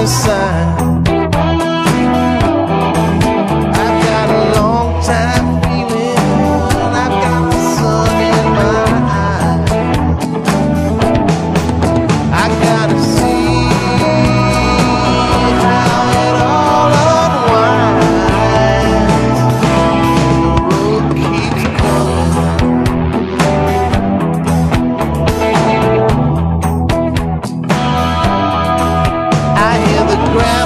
coração. ground.